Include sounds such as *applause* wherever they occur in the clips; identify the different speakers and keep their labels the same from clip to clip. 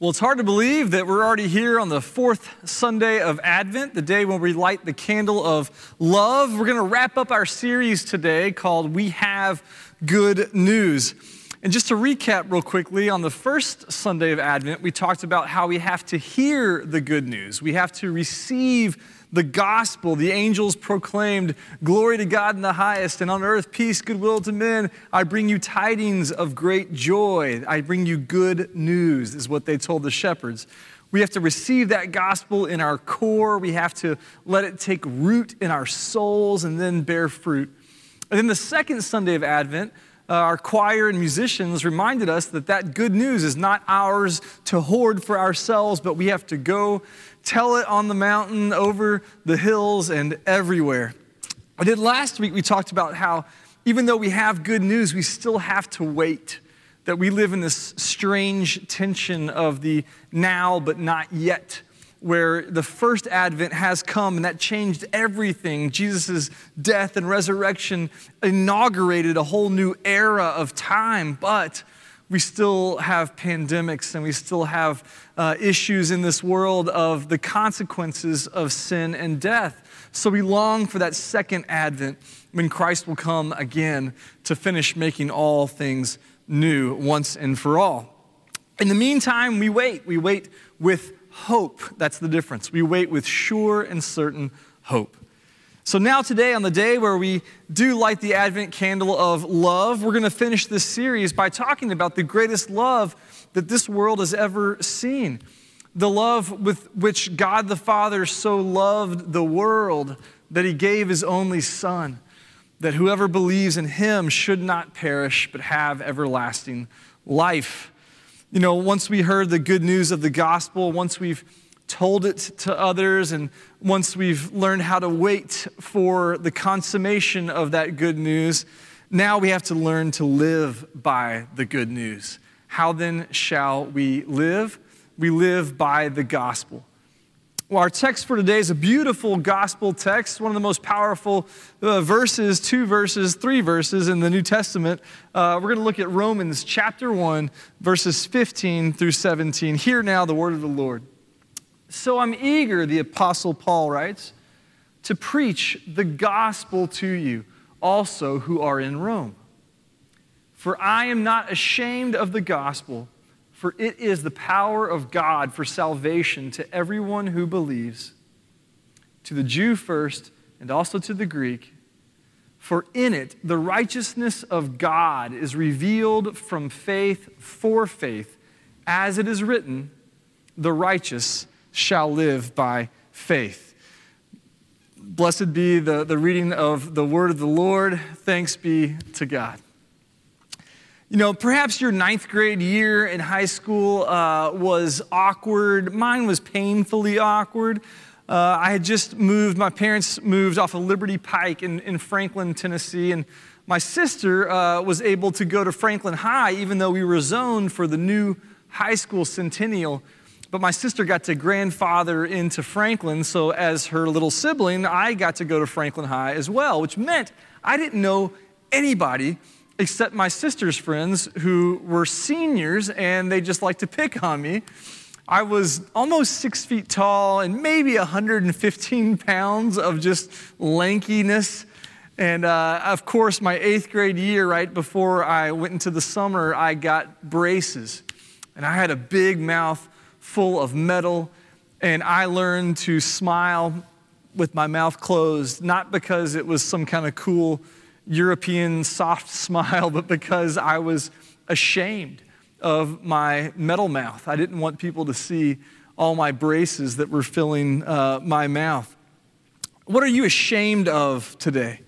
Speaker 1: Well, it's hard to believe that we're already here on the fourth Sunday of Advent, the day when we light the candle of love. We're going to wrap up our series today called We Have Good News. And just to recap real quickly, on the first Sunday of Advent, we talked about how we have to hear the good news. We have to receive the gospel. The angels proclaimed, Glory to God in the highest, and on earth peace, goodwill to men. I bring you tidings of great joy. I bring you good news, is what they told the shepherds. We have to receive that gospel in our core. We have to let it take root in our souls and then bear fruit. And then the second Sunday of Advent, uh, our choir and musicians reminded us that that good news is not ours to hoard for ourselves, but we have to go tell it on the mountain, over the hills, and everywhere. I did last week, we talked about how even though we have good news, we still have to wait. That we live in this strange tension of the now but not yet, where the first advent has come and that changed everything. Jesus' death and resurrection inaugurated a whole new era of time, but we still have pandemics and we still have uh, issues in this world of the consequences of sin and death. So we long for that second advent when Christ will come again to finish making all things new once and for all. In the meantime, we wait. We wait with hope. That's the difference. We wait with sure and certain hope. So, now today, on the day where we do light the Advent candle of love, we're going to finish this series by talking about the greatest love that this world has ever seen. The love with which God the Father so loved the world that he gave his only Son, that whoever believes in him should not perish but have everlasting life. You know, once we heard the good news of the gospel, once we've told it to others, and once we've learned how to wait for the consummation of that good news, now we have to learn to live by the good news. How then shall we live? We live by the gospel. Well, our text for today is a beautiful gospel text, one of the most powerful uh, verses, two verses, three verses in the New Testament. Uh, we're going to look at Romans chapter 1, verses 15 through 17. Hear now the word of the Lord. So I'm eager, the Apostle Paul writes, to preach the gospel to you also who are in Rome. For I am not ashamed of the gospel, for it is the power of God for salvation to everyone who believes, to the Jew first, and also to the Greek. For in it the righteousness of God is revealed from faith for faith, as it is written, the righteous shall live by faith. Blessed be the, the reading of the word of the Lord. Thanks be to God. You know, perhaps your ninth grade year in high school uh, was awkward. Mine was painfully awkward. Uh, I had just moved, my parents moved off of Liberty Pike in, in Franklin, Tennessee, and my sister uh, was able to go to Franklin High, even though we were zoned for the new high school centennial. But my sister got to grandfather into Franklin, so as her little sibling, I got to go to Franklin High as well, which meant I didn't know anybody except my sister's friends who were seniors and they just liked to pick on me. I was almost six feet tall and maybe 115 pounds of just lankiness. And uh, of course, my eighth grade year, right before I went into the summer, I got braces. And I had a big mouth full of metal, and I learned to smile with my mouth closed, not because it was some kind of cool European soft *laughs* smile, but because I was ashamed of my metal mouth. I didn't want people to see all my braces that were filling uh, my mouth. What are you ashamed of today?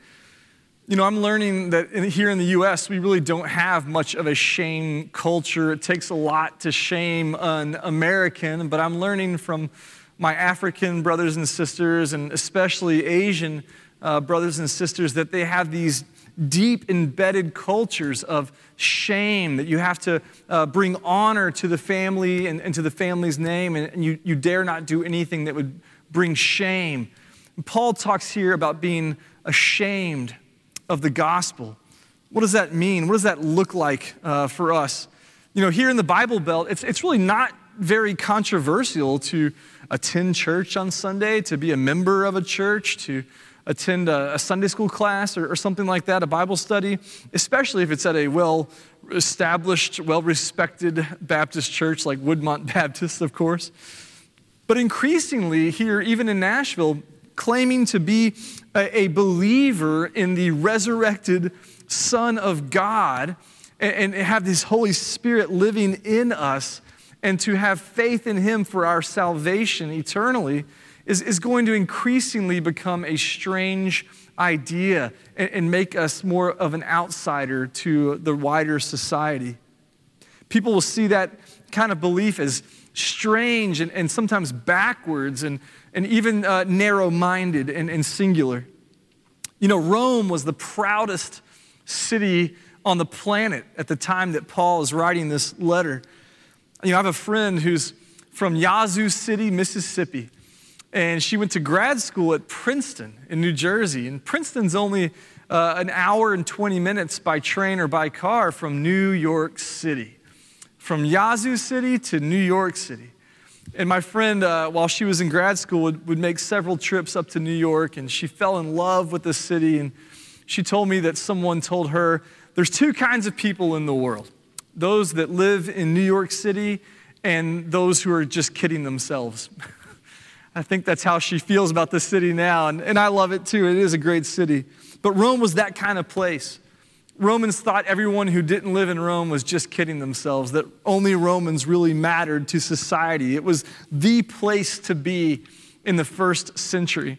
Speaker 1: You know, I'm learning that in, here in the US, we really don't have much of a shame culture. It takes a lot to shame an American, but I'm learning from my African brothers and sisters, and especially Asian uh, brothers and sisters, that they have these deep embedded cultures of shame, that you have to uh, bring honor to the family and, and to the family's name, and, and you, you dare not do anything that would bring shame. Paul talks here about being ashamed of the gospel. What does that mean? What does that look like uh, for us? You know, here in the Bible Belt, it's, it's really not very controversial to attend church on Sunday, to be a member of a church, to attend a, a Sunday school class or, or something like that, a Bible study, especially if it's at a well established, well respected Baptist church like Woodmont *laughs* Baptist, of course. But increasingly, here, even in Nashville, claiming to be a, a believer in the resurrected Son of God and, and have this Holy Spirit living in us and to have faith in Him for our salvation eternally is, is going to increasingly become a strange idea and, and make us more of an outsider to the wider society. People will see that kind of belief as strange and, and sometimes backwards and, and even uh, narrow minded and, and singular. You know, Rome was the proudest city on the planet at the time that Paul is writing this letter. You know, I have a friend who's from Yazoo City, Mississippi and she went to grad school at Princeton in New Jersey. And Princeton's only uh, an hour and 20 minutes by train or by car from New York City, from Yazoo City to New York City. And my friend, uh, while she was in grad school, would, would make several trips up to New York, and she fell in love with the city. And she told me that someone told her there's two kinds of people in the world those that live in New York City and those who are just kidding themselves. *laughs* I think that's how she feels about the city now. And, and I love it too. It is a great city. But Rome was that kind of place. Romans thought everyone who didn't live in Rome was just kidding themselves, that only Romans really mattered to society. It was the place to be in the first century.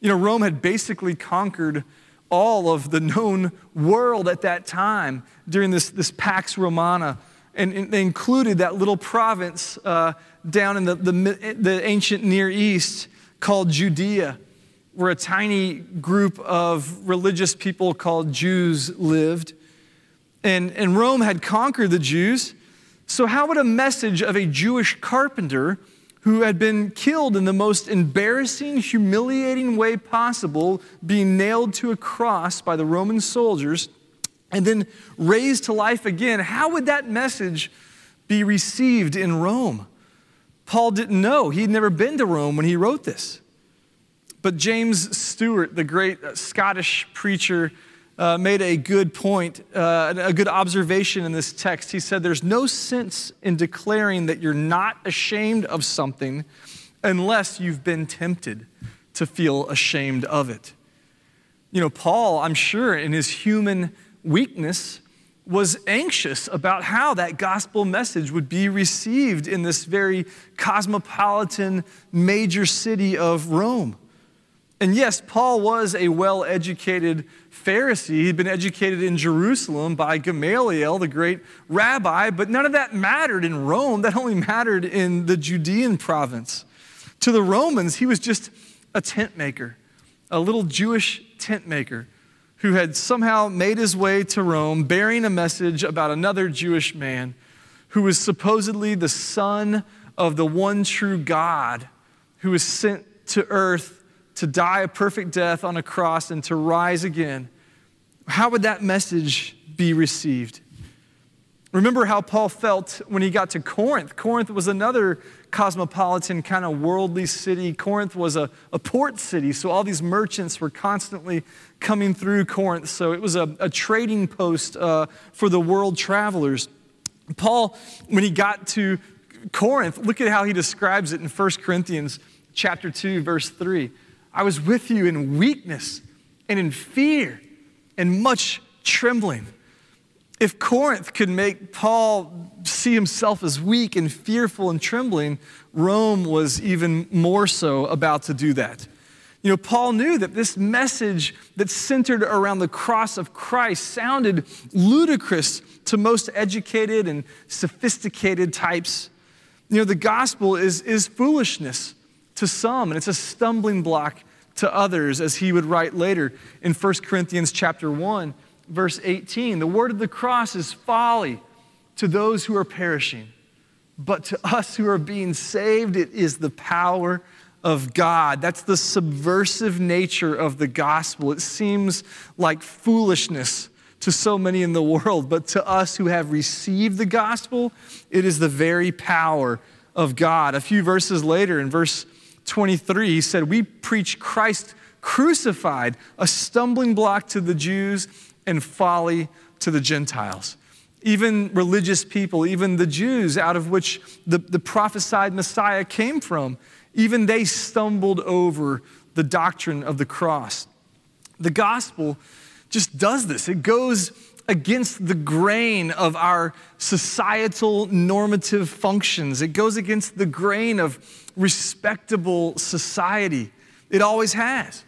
Speaker 1: You know, Rome had basically conquered all of the known world at that time during this, this Pax Romana. And, and they included that little province uh, down in the, the, the ancient Near East called Judea, where a tiny group of religious people called Jews lived. And, and Rome had conquered the Jews. So, how would a message of a Jewish carpenter who had been killed in the most embarrassing, humiliating way possible, being nailed to a cross by the Roman soldiers, and then raised to life again, how would that message be received in Rome? Paul didn't know. He'd never been to Rome when he wrote this. But James Stewart, the great Scottish preacher, uh, made a good point, uh, a good observation in this text. He said, There's no sense in declaring that you're not ashamed of something unless you've been tempted to feel ashamed of it. You know, Paul, I'm sure, in his human weakness, was anxious about how that gospel message would be received in this very cosmopolitan major city of Rome. And yes, Paul was a well educated Pharisee. He'd been educated in Jerusalem by Gamaliel, the great rabbi, but none of that mattered in Rome. That only mattered in the Judean province. To the Romans, he was just a tent maker, a little Jewish tent maker who had somehow made his way to Rome bearing a message about another Jewish man who was supposedly the son of the one true God who was sent to earth to die a perfect death on a cross and to rise again. How would that message be received? Remember how Paul felt when he got to Corinth. Corinth was another cosmopolitan, kind of worldly city. Corinth was a, a port city, so all these merchants were constantly coming through Corinth. So it was a, a trading post uh, for the world travelers. Paul, when he got to Corinth, look at how he describes it in 1 Corinthians chapter 2, verse 3. I was with you in weakness and in fear and much trembling. If Corinth could make Paul see himself as weak and fearful and trembling, Rome was even more so about to do that. You know, Paul knew that this message that centered around the cross of Christ sounded ludicrous to most educated and sophisticated types. You know, the gospel is, is foolishness to some, and it's a stumbling block to others, as he would write later in 1 Corinthians chapter 1 verse 18 the word of the cross is folly to those who are perishing, but to us who are being saved, it is the power of God. That's the subversive nature of the gospel. It seems like foolishness to so many in the world, but to us who have received the gospel, it is the very power of God. A few verses later, in verse 23, he said, We preach Christ crucified, a stumbling block to the Jews and folly to the Gentiles. Even religious people, even the Jews out of which the, the prophesied Messiah came from, even they stumbled over the doctrine of the cross. The gospel just does this. It goes against the grain of our societal normative functions, it goes against the grain of respectable society. It always has.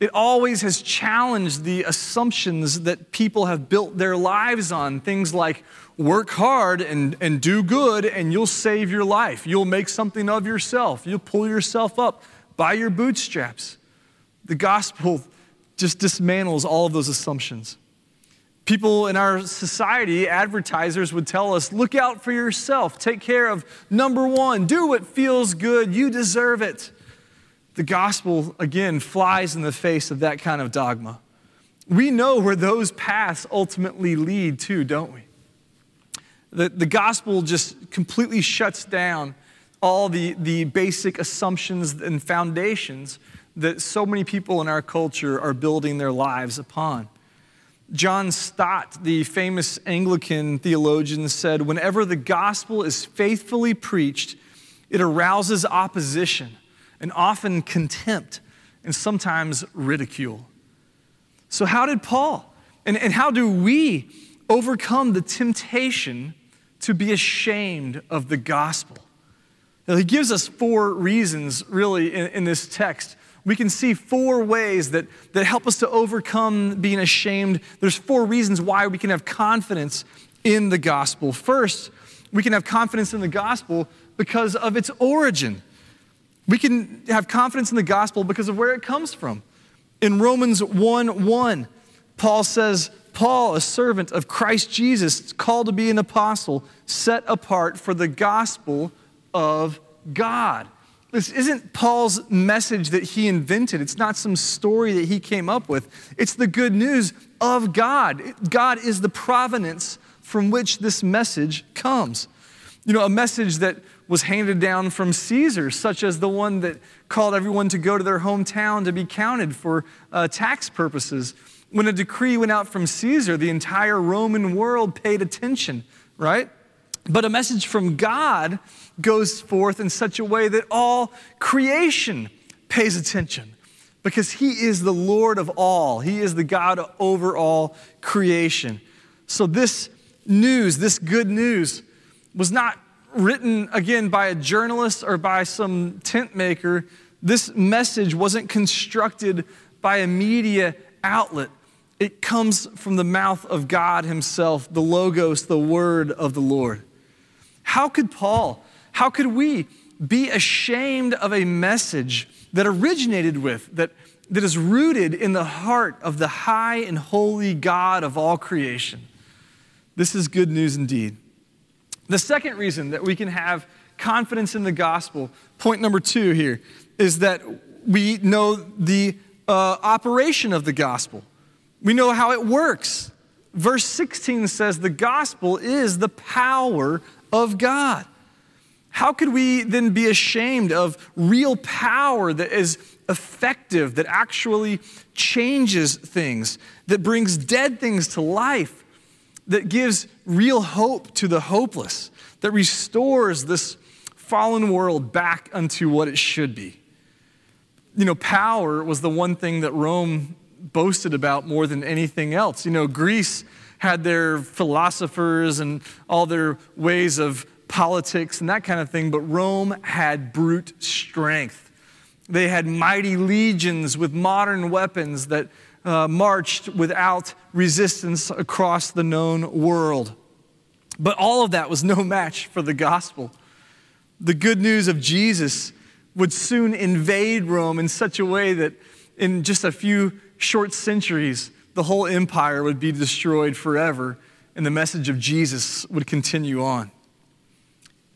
Speaker 1: It always has challenged the assumptions that people have built their lives on. Things like work hard and, and do good, and you'll save your life. You'll make something of yourself. You'll pull yourself up by your bootstraps. The gospel just dismantles all of those assumptions. People in our society, advertisers would tell us look out for yourself, take care of number one, do what feels good, you deserve it. The gospel, again, flies in the face of that kind of dogma. We know where those paths ultimately lead to, don't we? The, the gospel just completely shuts down all the, the basic assumptions and foundations that so many people in our culture are building their lives upon. John Stott, the famous Anglican theologian, said Whenever the gospel is faithfully preached, it arouses opposition and often contempt and sometimes ridicule. So, how did Paul and, and how do we overcome the temptation to be ashamed of the gospel? Now, he gives us four reasons, really, in, in this text we can see four ways that, that help us to overcome being ashamed. There's four reasons why we can have confidence in the gospel. First, we can have confidence in the gospel because of its origin. We can have confidence in the gospel because of where it comes from. In Romans 1 1, Paul says, Paul, a servant of Christ Jesus, called to be an apostle, set apart for the gospel of God. This isn't Paul's message that he invented. It's not some story that he came up with. It's the good news of God. God is the provenance from which this message comes. You know, a message that was handed down from Caesar, such as the one that called everyone to go to their hometown to be counted for uh, tax purposes. When a decree went out from Caesar, the entire Roman world paid attention, right? But a message from God goes forth in such a way that all creation pays attention because He is the Lord of all, He is the God over all creation. So, this news, this good news, was not written again by a journalist or by some tent maker. This message wasn't constructed by a media outlet. It comes from the mouth of God Himself, the Logos, the Word of the Lord. How could Paul, how could we be ashamed of a message that originated with, that, that is rooted in the heart of the high and holy God of all creation? This is good news indeed. The second reason that we can have confidence in the gospel, point number two here, is that we know the uh, operation of the gospel. We know how it works. Verse 16 says the gospel is the power of God. How could we then be ashamed of real power that is effective, that actually changes things, that brings dead things to life, that gives real hope to the hopeless, that restores this fallen world back unto what it should be? You know, power was the one thing that Rome boasted about more than anything else. You know, Greece had their philosophers and all their ways of politics and that kind of thing, but Rome had brute strength. They had mighty legions with modern weapons that uh, marched without resistance across the known world. But all of that was no match for the gospel. The good news of Jesus would soon invade Rome in such a way that in just a few short centuries, the whole empire would be destroyed forever and the message of Jesus would continue on.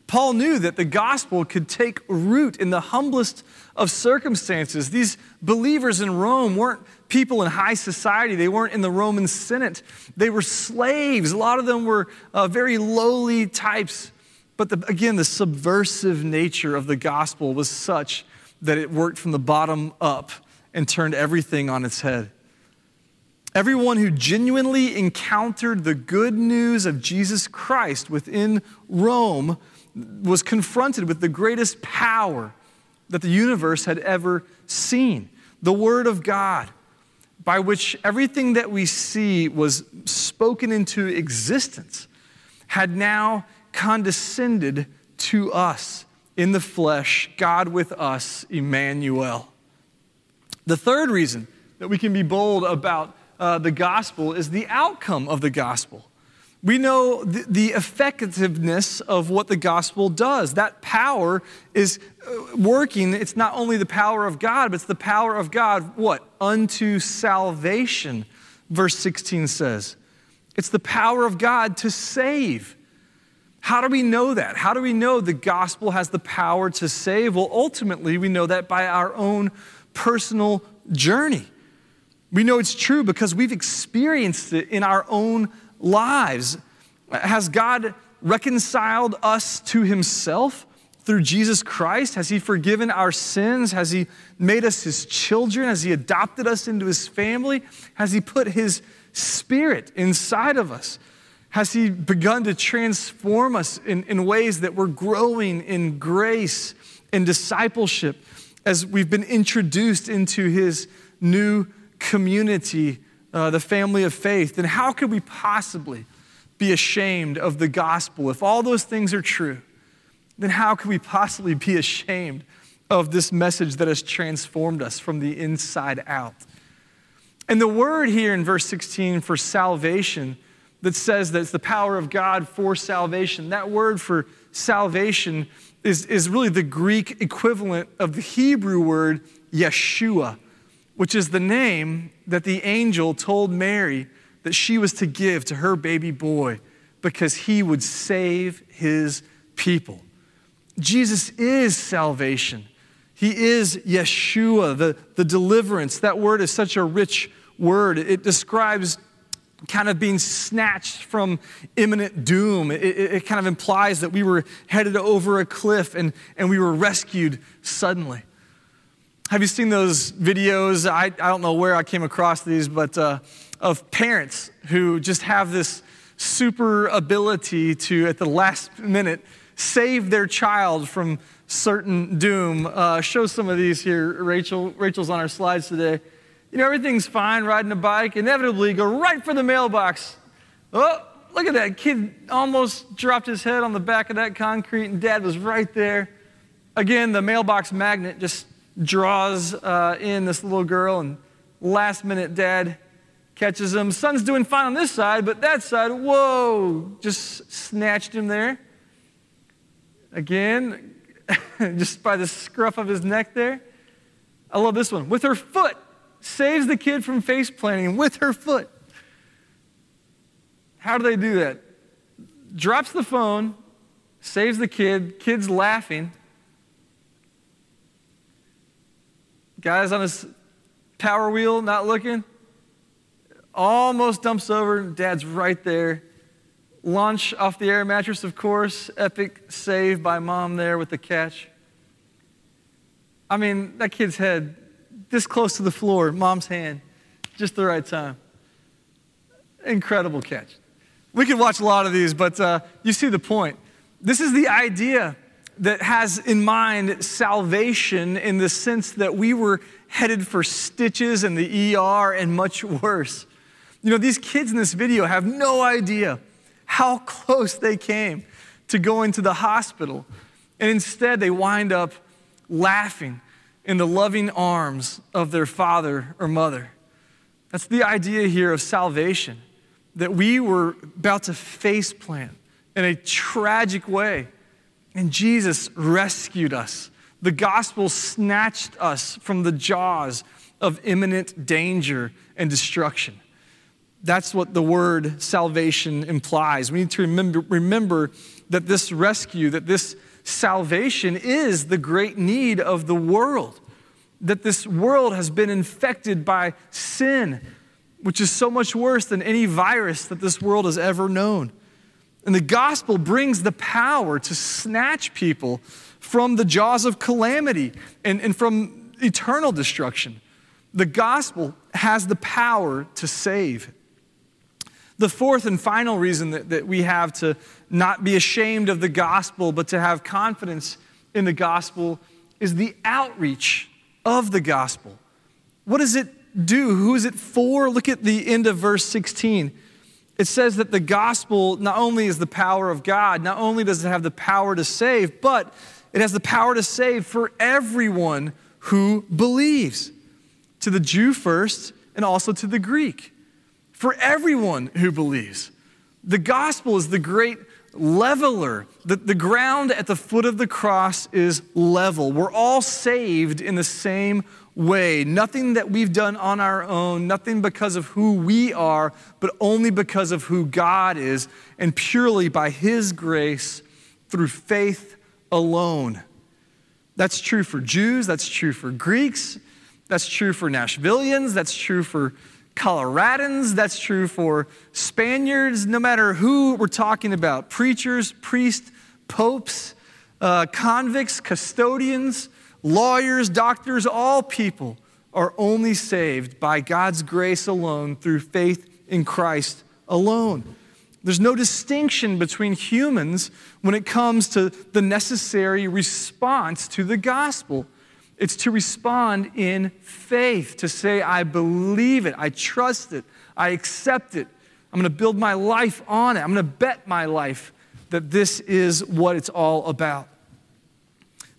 Speaker 1: Paul knew that the gospel could take root in the humblest of circumstances. These believers in Rome weren't people in high society, they weren't in the Roman Senate. They were slaves. A lot of them were uh, very lowly types. But the, again, the subversive nature of the gospel was such that it worked from the bottom up and turned everything on its head. Everyone who genuinely encountered the good news of Jesus Christ within Rome was confronted with the greatest power that the universe had ever seen the Word of God, by which everything that we see was spoken into existence, had now condescended to us in the flesh, God with us, Emmanuel. The third reason that we can be bold about uh, the gospel is the outcome of the gospel. We know the, effectiveness of what the gospel does. That power is uh, working. It's not only the power of God, but it's the power of God, what? Unto salvation, verse 16 says. It's the power of God to save. How do we know that? How do we know the gospel has the power to save? Well, ultimately, we know that by our own personal journey. We know it's true because we've experienced it in our own lives. Has God reconciled us to himself through Jesus Christ? Has he forgiven our sins? Has he made us his children? Has he adopted us into his family? Has he put his spirit inside of us? Has he begun to transform us in, in ways that we're growing in grace and discipleship as we've been introduced into his new community, uh, the family of faith, then how could we possibly be ashamed of the gospel? If all those things are true, then how could we possibly be *laughs* ashamed of this message that has transformed us from the inside out? And the word here in verse 16 for salvation that says that it's the power of God for salvation, that word for salvation is, is really the Greek equivalent of the Hebrew word Yeshua which is the name that the angel told Mary that she was to give to her baby boy because he would save his people. Jesus is salvation. He is Yeshua, the, the deliverance. That word is such a rich word. It describes kind of being snatched from imminent doom. It, it, it kind of implies that we were headed over a cliff and, and we were rescued suddenly. Have you seen those videos? I, I don't know where I came across these, but uh, of parents who just have this super ability to, at the last minute, save their child from certain doom. Uh, show some of these here, Rachel. Rachel's on our slides today. You know, everything's fine riding a bike, inevitably go right for the mailbox. Oh, look at that. Kid almost dropped his head on the back of that concrete, and dad was right there. Again, the mailbox magnet just draws uh, in this little girl, and last minute, dad catches him. Son's doing fine on this side, but that side, whoa, just snatched him there. Again, *laughs* just by the scruff of his neck there. I love this one. With her foot, saves the kid from face planting with her foot. How do they do that? Drops the phone, saves the kid, kid's laughing. Guy's on his power wheel, not looking. Almost dumps over. Dad's right there. Launch off the air mattress, of course. Epic save by mom there with the catch. I mean, that kid's head this close to the floor, mom's hand, just the right time. Incredible catch. We could watch a lot of these, but uh, you see the point. This is the idea that has in mind salvation in the sense that we were headed for stitches and the ER and much worse. You know, these kids in this video have no idea how close they came to going to the hospital. And instead, they wind up laughing in the loving arms of their father or mother. That's the idea here of salvation, that we were about to face plant in a tragic way and Jesus rescued us. The gospel snatched us from the jaws of imminent danger and destruction. That's what the word salvation implies. We need to remember, remember that this rescue, that this salvation is the great need of the world. That this world has been infected by sin, which is so much worse than any virus that this world has ever known. And the gospel brings the power to snatch people from the jaws of calamity and, and from eternal destruction. The gospel has the power to save. The fourth and final reason that, that we have to not be ashamed of the gospel, but to have confidence in the gospel is the outreach of the gospel. What does it do? Who is it for? Look at the end of verse 16. It says that the gospel not only is the power of God, not only does it have the power to save, but it has the power to save for everyone who believes. To the Jew first, and also to the Greek. For everyone who believes. The gospel is the great leveler. The, the ground at the foot of the cross is level. We're all saved in the same way. Nothing that we've done on our own, nothing because of who we are, but only because of who God is, and purely by His grace through faith alone. That's true for Jews, that's true for Greeks, that's true for Nashvillians, that's true for Coloradans, that's true for Spaniards, no matter who we're talking about preachers, priests, popes, uh, convicts, custodians, lawyers, doctors, all people are only saved by God's grace alone through faith in Christ alone. There's no distinction between humans when it comes to the necessary response to the gospel. It's to respond in faith, to say, I believe it, I trust it, I accept it. I'm going to build my life on it. I'm going to bet my life that this is what it's all about.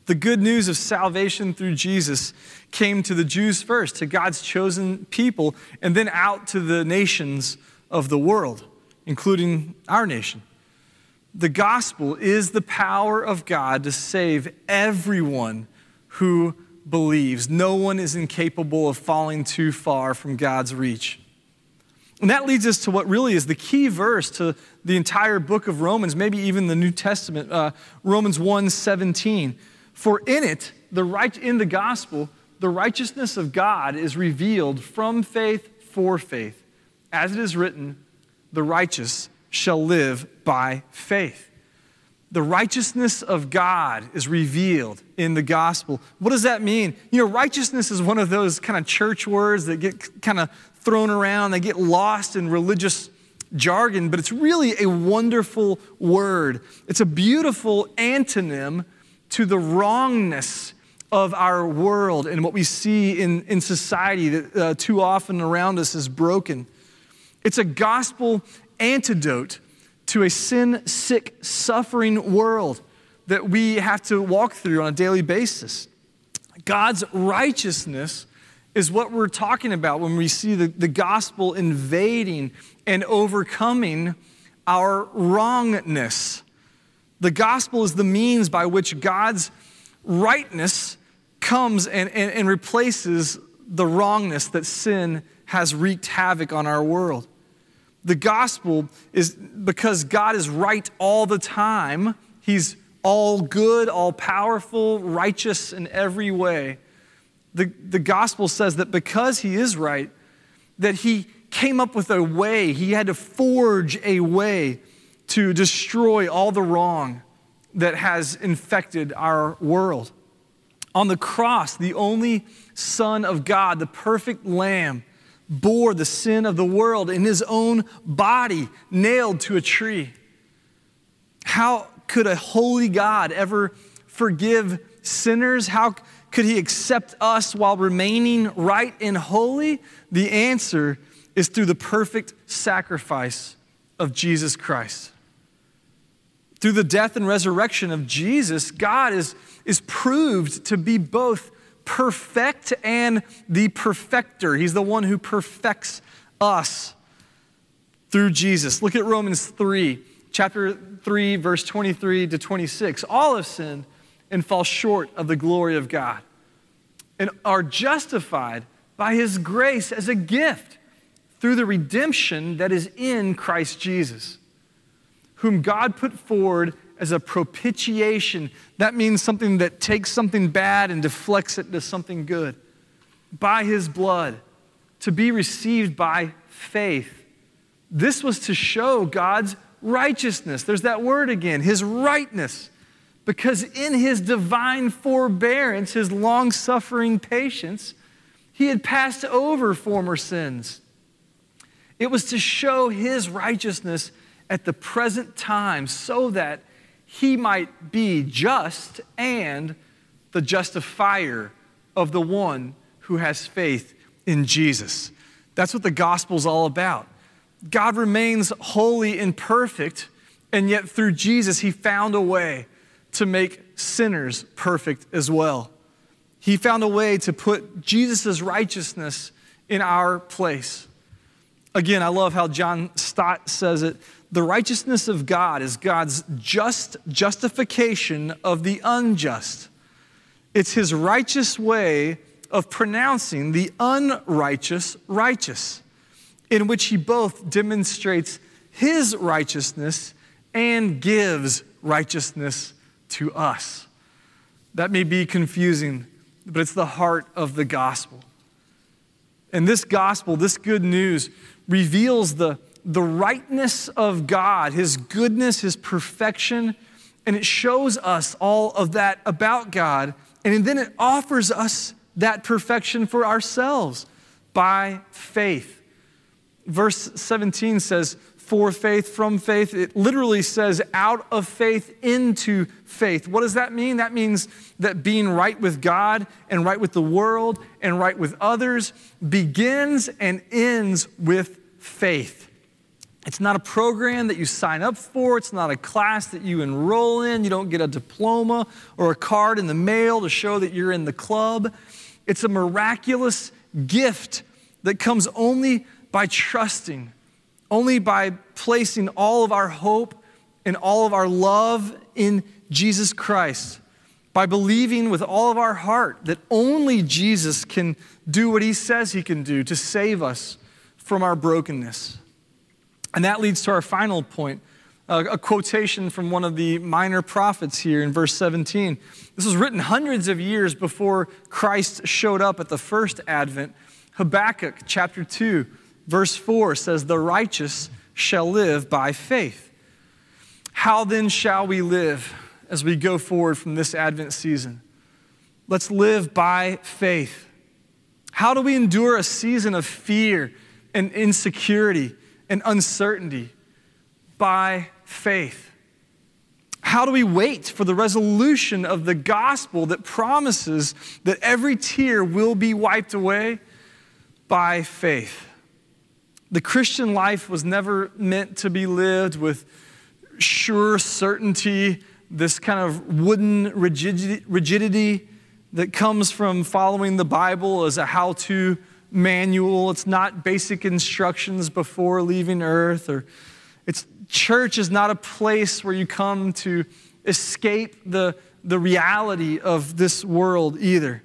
Speaker 1: The good news of salvation through Jesus came to the Jews first, to God's chosen people, and then out to the nations of the world, including our nation. The gospel is the power of God to save everyone who believes. No one is incapable of falling too far from God's reach. And that leads us to what really is the key verse to the entire book of Romans, maybe even the New Testament, uh, Romans 1 17. For in it, the right, in the gospel, the righteousness of God is revealed from faith for faith. As it is written, the righteous shall live by faith the righteousness of God is revealed in the gospel. What does that mean? You know, righteousness is one of those kind of church words that get kind of thrown around, they get lost in religious jargon, but it's really a wonderful word. It's a beautiful antonym to the wrongness of our world and what we see in, in society that uh, too often around us is broken. It's a gospel antidote to a sin sick, suffering world that we have to walk through on a daily basis. God's righteousness is what we're talking about when we see the, the gospel invading and overcoming our wrongness. The gospel is the means by which God's rightness comes and, and, and replaces the wrongness that sin has wreaked havoc on our world. The gospel is because God is right all the time. He's all good, all powerful, righteous in every way. The, the gospel says that because he is right, that he came up with a way, he had to forge a way to destroy all the wrong that has infected our world. On the cross, the only Son of God, the perfect Lamb, bore the sin of the world in his own body, nailed to a tree. How could a holy God ever forgive sinners? How could he accept us while remaining right and holy? The answer is through the perfect sacrifice of Jesus Christ. Through the death and resurrection of Jesus, God is, is proved to be both perfect and the perfecter. He's the one who perfects us through Jesus. Look at Romans 3, chapter 3, verse 23 to 26. All have sinned and fall short of the glory of God and are justified by his grace as a gift through the redemption that is in Christ Jesus, whom God put forward as a propitiation. That means something that takes something bad and deflects it into something good. By his blood, to be received by faith. This was to show God's righteousness. There's that word again, his rightness. Because in his divine forbearance, his long suffering patience, he had passed over former sins. It was to show his righteousness at the present time so that he might be just and the justifier of the one who has faith in Jesus. That's what the gospel's all about. God remains holy and perfect, and yet through Jesus, he found a way to make sinners perfect as well. He found a way to put Jesus' righteousness in our place. Again, I love how John Stott says it. The righteousness of God is God's just justification of the unjust. It's his righteous way of pronouncing the unrighteous righteous, in which he both demonstrates his righteousness and gives righteousness to us. That may be confusing, but it's the heart of the gospel. And this gospel, this good news, reveals the, the rightness of God, His goodness, His perfection, and it shows us all of that about God. And then it offers us that perfection for ourselves by faith. Verse 17 says, for faith, from faith. It literally says out of faith into faith. What does that mean? That means that being right with God and right with the world and right with others begins and ends with faith. It's not a program that you sign up for. It's not a class that you enroll in. You don't get a diploma or a card in the mail to show that you're in the club. It's a miraculous gift that comes only by trusting only by placing all of our hope and all of our love in Jesus Christ, by believing with all of our heart that only Jesus can do what he says he can do to save us from our brokenness. And that leads to our final point uh, a quotation from one of the minor prophets here in verse 17. This was written hundreds of years before Christ showed up at the first advent. Habakkuk chapter 2 Verse 4 says, The righteous shall live by faith. How then shall we live as we go forward from this Advent season? Let's live by faith. How do we endure a season of fear and insecurity and uncertainty? By faith. How do we wait for the resolution of the gospel that promises that every tear will be wiped away? By faith. The Christian life was never meant to be lived with sure certainty, this kind of wooden rigidity, that comes from following the Bible as a how to manual. It's not basic instructions before leaving earth, or it's church is not a place where you come to escape the, the reality of this world either.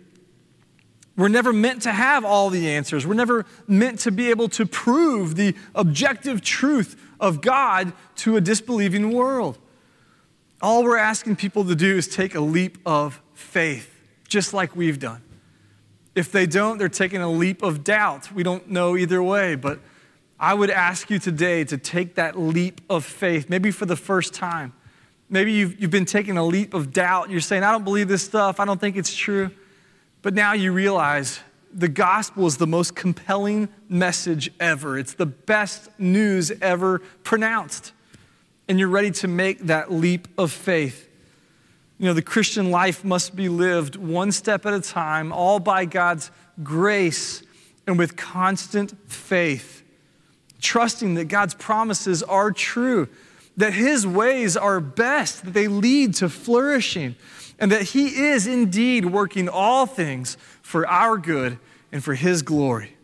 Speaker 1: We're never meant to have all the answers. We're never meant to be able to prove the objective truth of God to a disbelieving world. All we're asking people to do is take a leap of faith, just like we've done. If they don't, they're taking a leap of doubt. We don't know either way, but I would ask you today to take that leap of faith, maybe for the first time. Maybe you've, you've been taking a leap of doubt. You're saying, I don't believe this stuff. I don't think it's true. But now you realize the gospel is the most compelling message ever. It's the best news ever pronounced. And you're ready to make that leap of faith. You know, the Christian life must be lived one step at a time, all by God's grace and with constant faith, trusting that God's promises are true, that His ways are best, that they lead to flourishing and that He is indeed working all things for our good and for His glory.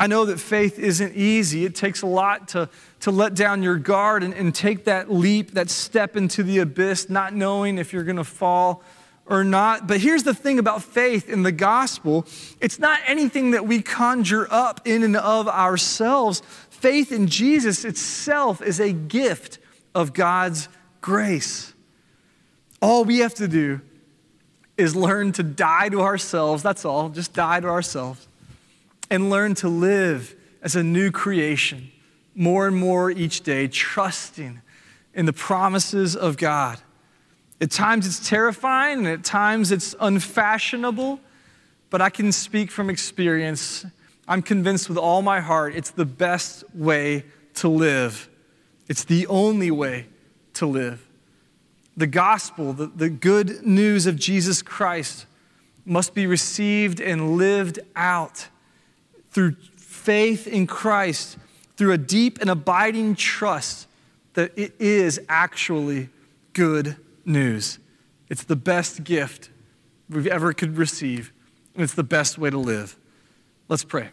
Speaker 1: I know that faith isn't easy. It takes a lot to, to let down your guard and, and take that leap, that step into the abyss, not knowing if you're going to fall or not. But here's the thing about faith in the gospel it's not anything that we conjure up in and of ourselves. Faith in Jesus itself is a gift of God's grace. All we have to do is learn to die to ourselves. That's all, just die to ourselves. And learn to live as a new creation more and more each day, trusting in the promises of God. At times it's terrifying, and at times it's unfashionable, but I can speak from experience. I'm convinced with all my heart it's the best way to live. It's the only way to live. The gospel, the, the good news of Jesus Christ, must be received and lived out through faith in Christ, through a deep and abiding trust that it is actually good news. It's the best gift we've ever could receive, and it's the best way to live. Let's pray.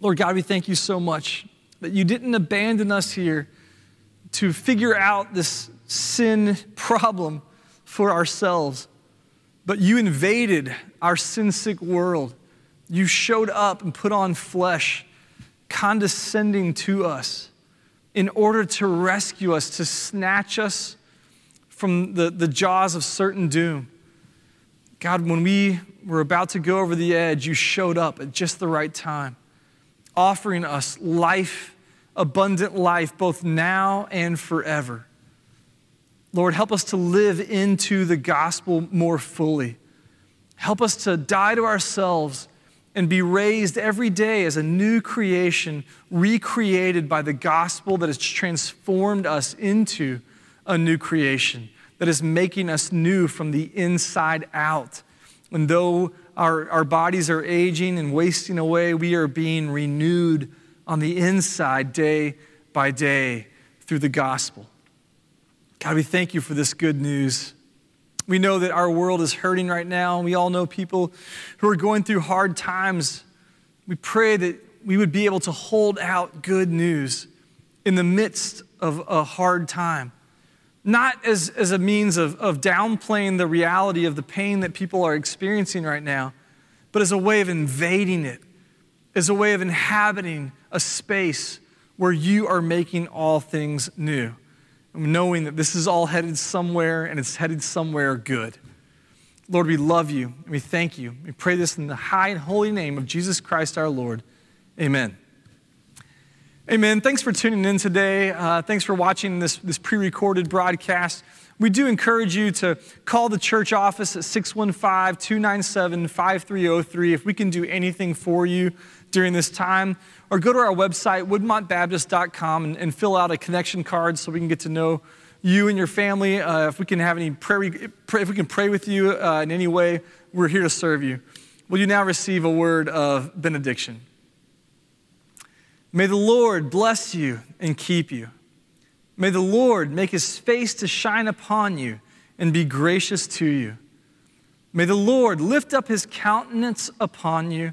Speaker 1: Lord God, we thank you so much that you didn't abandon us here to figure out this sin problem for ourselves, but you invaded our sin sick world. You showed up and put on flesh, condescending to us in order to rescue us, to snatch us from the, the jaws of certain doom. God, when we were about to go over the edge, you showed up at just the right time, offering us life, abundant life, both now and forever. Lord, help us to live into the gospel more fully. Help us to die to ourselves and be raised every day as a new creation, recreated by the gospel that has transformed us into a new creation, that is making us new from the inside out. And though our, our bodies are aging and wasting away, we are being renewed on the inside day by day through the gospel. God, we thank you for this good news. We know that our world is hurting right now. We all know people who are going through hard times. We pray that we would be able to hold out good news in the midst of a hard time. Not as, as a means of, of downplaying the reality of the pain that people are experiencing right now, but as a way of invading it, as a way of inhabiting a space where you are making all things new knowing that this is all headed somewhere and it's headed somewhere good. Lord, we love you and we thank you. We pray this in the high and holy name of Jesus Christ our Lord. Amen. Amen. Thanks for tuning in today. Uh, thanks for watching this, this pre recorded broadcast. We do encourage you to call the church office at 615 297 5303 if we can do anything for you during this time or go to our website, woodmontbaptist.com, and, and fill out a connection card so we can get to know you and your family. Uh, if we can have any prayer, if we can pray with you uh, in any way, we're here to serve you. Will you now receive a word of benediction? May the Lord bless you and keep you. May the Lord make his face to shine upon you and be gracious to you. May the Lord lift up his countenance upon you